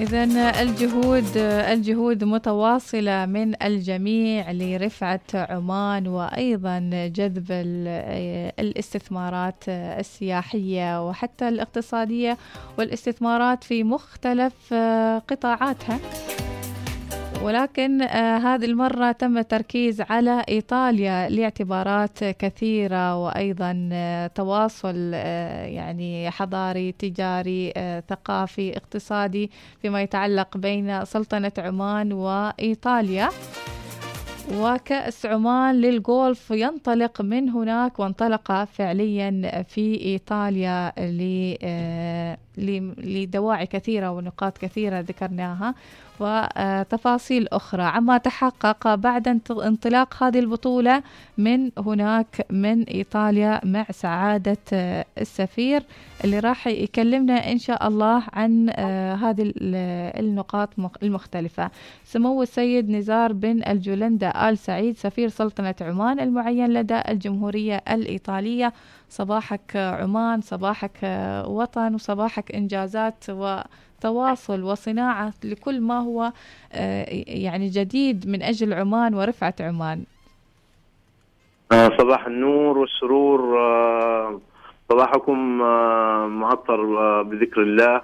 إذا الجهود الجهود متواصلة من الجميع لرفعة عمان وأيضا جذب الاستثمارات السياحية وحتى الاقتصادية والاستثمارات في مختلف قطاعاتها. ولكن آه هذه المرة تم التركيز على إيطاليا لاعتبارات كثيرة وأيضا آه تواصل آه يعني حضاري تجاري ثقافي اقتصادي فيما يتعلق بين سلطنة عمان وإيطاليا. وكأس عمان للجولف ينطلق من هناك وانطلق فعليا في إيطاليا لدواعي كثيرة ونقاط كثيرة ذكرناها. وتفاصيل أخرى. عما تحقق بعد انطلاق هذه البطولة من هناك من إيطاليا مع سعادة السفير اللي راح يكلمنا إن شاء الله عن هذه النقاط المختلفة. سمو السيد نزار بن الجولندا آل سعيد سفير سلطنة عمان المعين لدى الجمهورية الإيطالية. صباحك عمان صباحك وطن وصباحك إنجازات وتواصل وصناعة لكل ما هو يعني جديد من أجل عمان ورفعة عمان. صباح النور والسرور صباحكم معطر بذكر الله.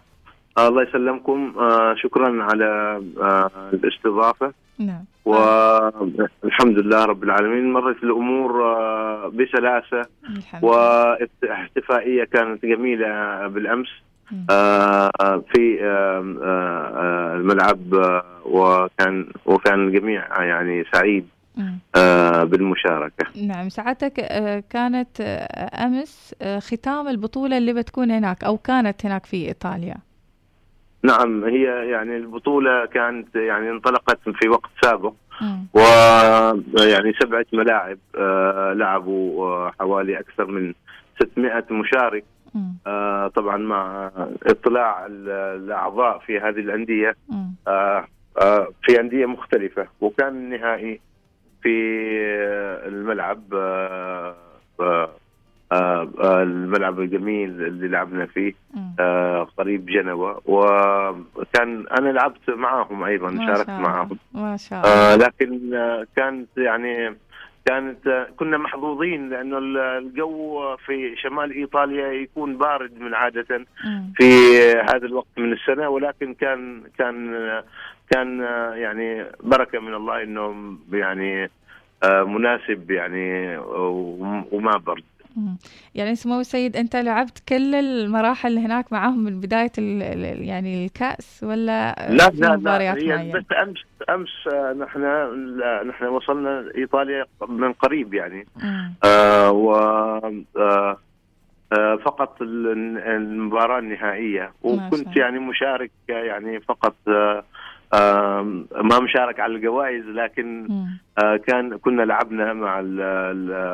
الله يسلمكم. شكرا على الاستضافة. نعم. والحمد لله رب العالمين مرت الأمور بسلاسة. واحتفائيه كانت جميلة بالأمس. في الملعب وكان وكان الجميع يعني سعيد بالمشاركة. نعم سعادتك كانت أمس ختام البطولة اللي بتكون هناك أو كانت هناك في إيطاليا. نعم هي يعني البطولة كانت يعني انطلقت في وقت سابق. و يعني سبعة ملاعب آه لعبوا آه حوالي أكثر من 600 مشارك. آه طبعا مع اطلاع الأعضاء في هذه الأندية. آه آه في أندية مختلفة. وكان النهائي في الملعب الملعب الجميل اللي لعبنا فيه آه قريب جنوة وكان أنا لعبت معاهم أيضا شاركت معاهم. ما شاء الله. آه لكن آه كانت يعني كانت آه كنا محظوظين لأنه الجو في شمال إيطاليا يكون بارد من عادة في هذا الوقت من السنة. ولكن كان كان كان يعني بركة من الله إنه يعني مناسب يعني وما برد. يعني سمو السيد أنت لعبت كل المراحل هناك معاهم من بداية ال ال يعني الكأس ولا لا لا لا. هي بس أمس أمس نحن نحن وصلنا إيطاليا من قريب يعني. آه و آه فقط المباراة النهائية. وكنت يعني مشارك يعني فقط آه ما مشارك على الجوائز لكن آه كان كنا لعبنا مع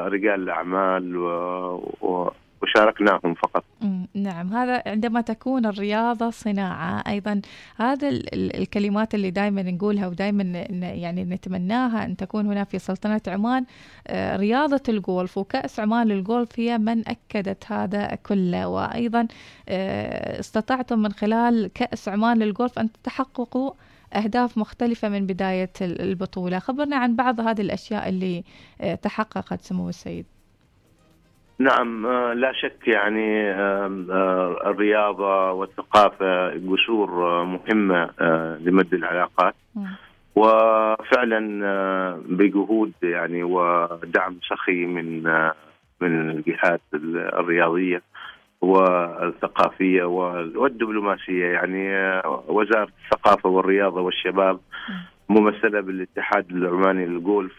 رجال الأعمال و وشاركناهم فقط. نعم هذا عندما تكون الرياضة صناعة أيضا هذا الكلمات اللي دائما نقولها ودائما يعني نتمناها أن تكون هنا في سلطنة عمان رياضة الجولف وكأس عمان للجولف هي من أكدت هذا كله. وأيضا استطعتم من خلال كأس عمان للجولف أن تحققوا أهداف مختلفة من بداية البطولة. خبرنا عن بعض هذه الأشياء اللي تحققت سمو السيد. نعم لا شك يعني الرياضة والثقافة جسور مهمة لمد العلاقات. وفعلا بجهود يعني ودعم سخي من من الجهات الرياضية. والثقافية والدبلوماسية. يعني وزارة الثقافة والرياضة والشباب ممثلة بالاتحاد العماني للجولف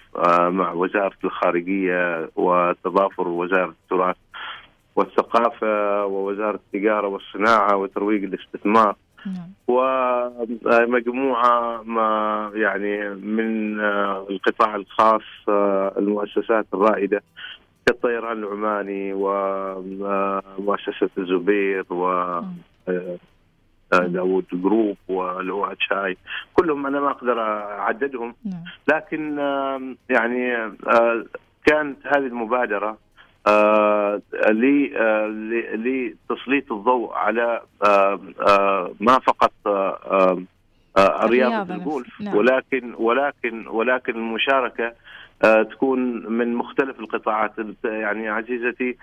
مع وزارة الخارجية وتضافر وزارة التراث والثقافة ووزارة التجارة والصناعة وترويج الاستثمار. ومجموعة ما يعني من القطاع الخاص المؤسسات الرائدة كالطيران العماني ومؤسسة الزبير و داوود جروب ولواء شاي كلهم أنا ما أقدر أعددهم. لكن يعني كانت هذه المبادرة لتسليط الضوء على ما فقط رياضه الجولف نعم. ولكن ولكن ولكن المشاركة تكون من مختلف القطاعات. يعني عزيزتي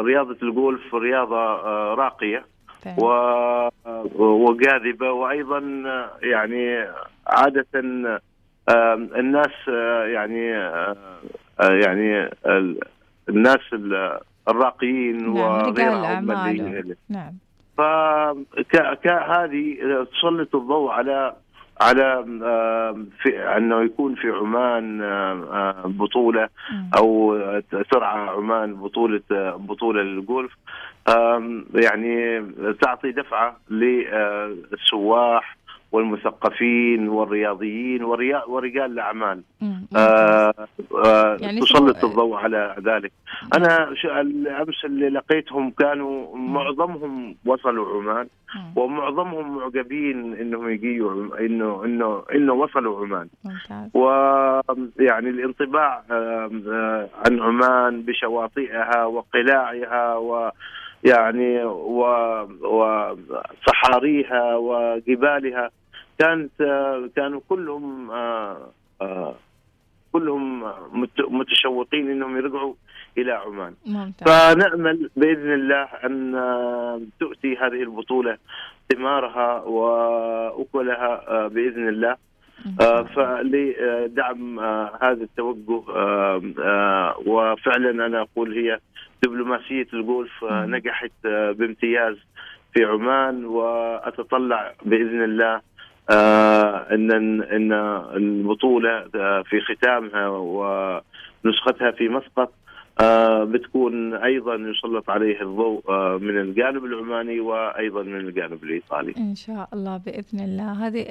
رياضة الجولف رياضة راقية وجاذبة. وأيضا يعني عادة الناس يعني يعني الناس الراقيين نعم ورجال نعم. فهذه تسلط الضوء على على في أنه يكون في عمان بطولة أو ترعى عمان بطولة بطولة للجولف يعني تعطي دفعة للسواح والمثقفين والرياضيين ورجال الأعمال. آه آه يعني تسلط الضوء على ذلك. أنا الأمس اللي لقيتهم كانوا معظمهم وصلوا عمان ومعظمهم معجبين إنهم يجيوا انه انه إنه وصلوا عمان. ويعني الانطباع آه عن عمان بشواطئها وقلاعها و يعني وصحاريها وجبالها كانت كانوا كلهم آه، آه، كلهم متشوقين إنهم يرجعوا إلى عمان. ممتاز. فنأمل بإذن الله أن تؤتي هذه البطولة ثمارها وأكلها آه، بإذن الله. فلدعم هذا التوجه وفعلا أنا أقول هي دبلوماسية الجولف نجحت بامتياز في عمان وأتطلع بإذن الله آه إن إن البطولة آه، في ختامها ونسختها في مسقط آه بتكون أيضا يسلط عليه الضوء آه من الجانب العماني وأيضا من الجانب الإيطالي. إن شاء الله بإذن الله هذه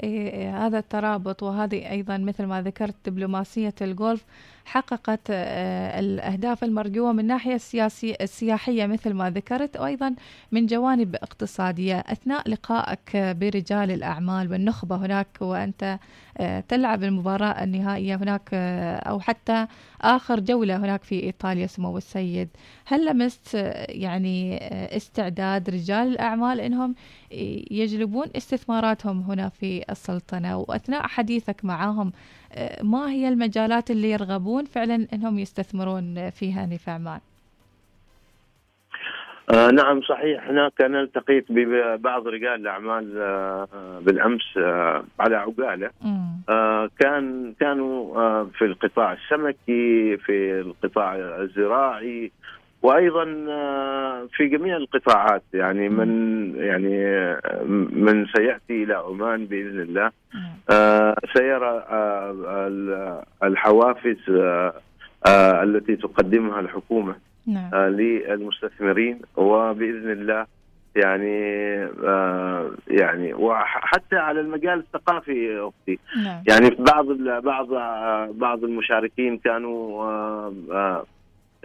هذا الترابط وهذه أيضا مثل ما ذكرت دبلوماسية الجولف حققت آه، الأهداف المرجوة من ناحية السياسية السياحية مثل ما ذكرت. وأيضا من جوانب اقتصادية أثناء لقائك برجال الأعمال والنخبة هناك وأنت آه، تلعب المباراة النهائية هناك آه، أو حتى آخر جولة هناك في إيطاليا سمو السيد هل لمست يعني استعداد رجال الأعمال أنهم يجلبون استثماراتهم هنا في السلطنة وأثناء حديثك معهم ما هي المجالات اللي يرغبون فعلا إنهم يستثمرون فيها في عمان؟ آه نعم صحيح. هناك أنا التقيت ببعض رجال الأعمال آه بالأمس آه على عقاله. آه كان كانوا آه في القطاع السمكي في القطاع الزراعي وأيضا آه، في جميع القطاعات يعني من يعني آه، من سيأتي إلى عمان بإذن الله آه، سيرى الحوافز التي تقدمها الحكومة نعم. للمستثمرين وبإذن الله يعني آه يعني وحتى على المجال الثقافي أختي نعم. يعني بعض بعض بعض المشاركين كانوا آه آه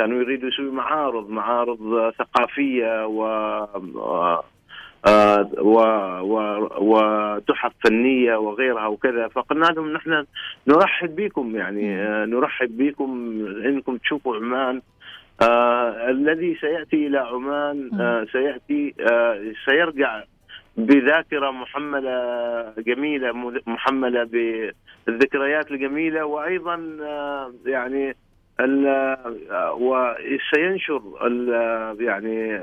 كانوا يريدوا يسوي معارض معارض ثقافية و و و وتحف فنية وغيرها وكذا. فقلنا لهم نحن نرحب بكم يعني آه، نرحب بكم إنكم تشوفوا عمان. آه الذي سيأتي إلى عمان آه سيأتي آه سيرجع بذاكرة محملة جميلة محملة بالذكريات الجميلة وأيضا آه يعني وسينشر يعني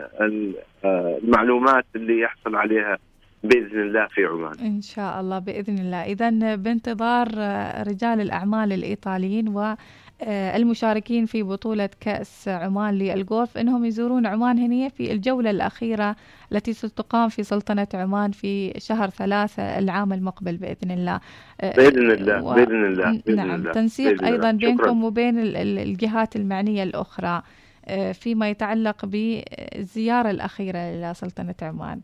المعلومات اللي يحصل عليها بإذن الله في عمان. إن شاء الله بإذن الله، اذا بانتظار رجال الأعمال الإيطاليين و آه، المشاركين في بطولة كأس عمان للجولف أنهم يزورون عمان هنا في الجولة الأخيرة التي ستقام في سلطنة عمان في شهر ثلاثة العام المقبل بإذن الله آه، بإذن الله و... بإذن الله بإذن نعم الله. تنسيق بإذن أيضا الله. بينكم وبين الجهات المعنية الأخرى آه، فيما يتعلق بالزيارة الأخيرة إلى سلطنة عمان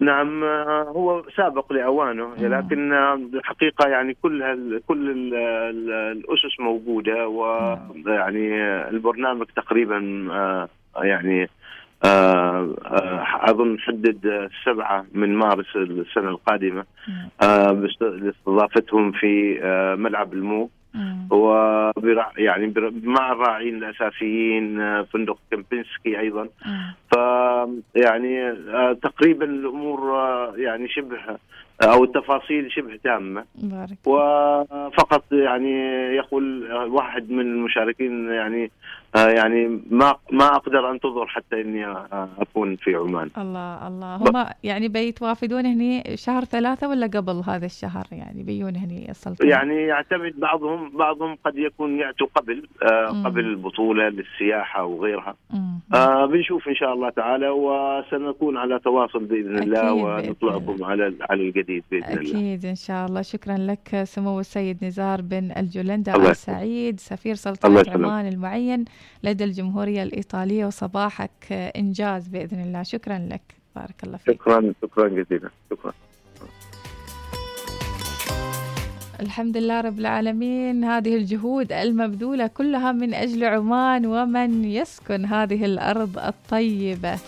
نعم هو سابق لأوانه لكن الحقيقة يعني كل هال كل ال ال الأسس موجودة ويعني البرنامج تقريبا آه، يعني آه، آه، أظن حدد السبعه من مارس السنة القادمة لاستضافتهم في ملعب المو. و يعني مع الراعين الأساسيين آه، فندق كمبنسكي أيضا. ف يعني آه، تقريبا الأمور آه، يعني شبه أو التفاصيل شبه تامة. بارك. وفقط يعني يقول واحد من المشاركين يعني آه، يعني ما ما أقدر انتظر حتى إني آه، أكون في عمان. الله الله. هم يعني بيتوافدون هني شهر ثلاثة ولا قبل هذا الشهر؟ يعني بيجون هني السلطنة. يعني يعتمد بعضهم بعضهم قد يكون يأتوا قبل آه قبل البطولة للسياحة وغيرها. آه بنشوف إن شاء الله تعالى وسنكون على تواصل بإذن الله ونطلعكم على على الجديد بإذن أكيد الله. أكيد إن شاء الله. شكرا لك سمو السيد نزار بن الجولندا السعيد سفير سلطنة عمان المعين لدى الجمهورية الإيطالية وصباحك إنجاز بإذن الله. شكرا لك. بارك الله فيك. شكرا شكرا جزيلا. شكرا. الحمد لله رب العالمين. هذه الجهود المبذولة كلها من أجل عمان ومن يسكن هذه الأرض الطيبة.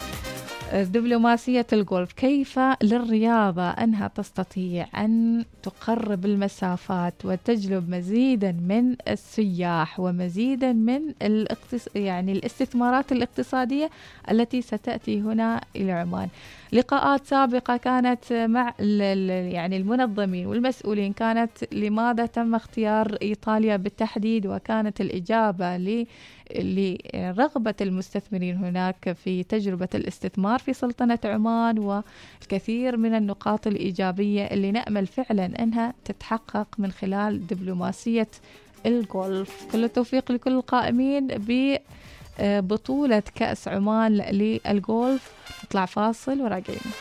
دبلوماسية الجولف كيف للرياضة أنها تستطيع أن تقرب المسافات وتجلب مزيدا من السياح ومزيدا من الاقتص... يعني الاستثمارات الاقتصادية التي ستأتي هنا إلى عمان. لقاءات سابقة كانت مع يعني المنظمين والمسؤولين كانت لماذا تم اختيار إيطاليا بالتحديد؟ وكانت الإجابة لرغبة المستثمرين هناك في تجربة الاستثمار في سلطنة عمان والكثير من النقاط الإيجابية اللي نأمل فعلا أنها تتحقق من خلال دبلوماسية الجولف كل التوفيق لكل القائمين ببطولة كأس عمان للجولف. نطلع فاصل وراجعين.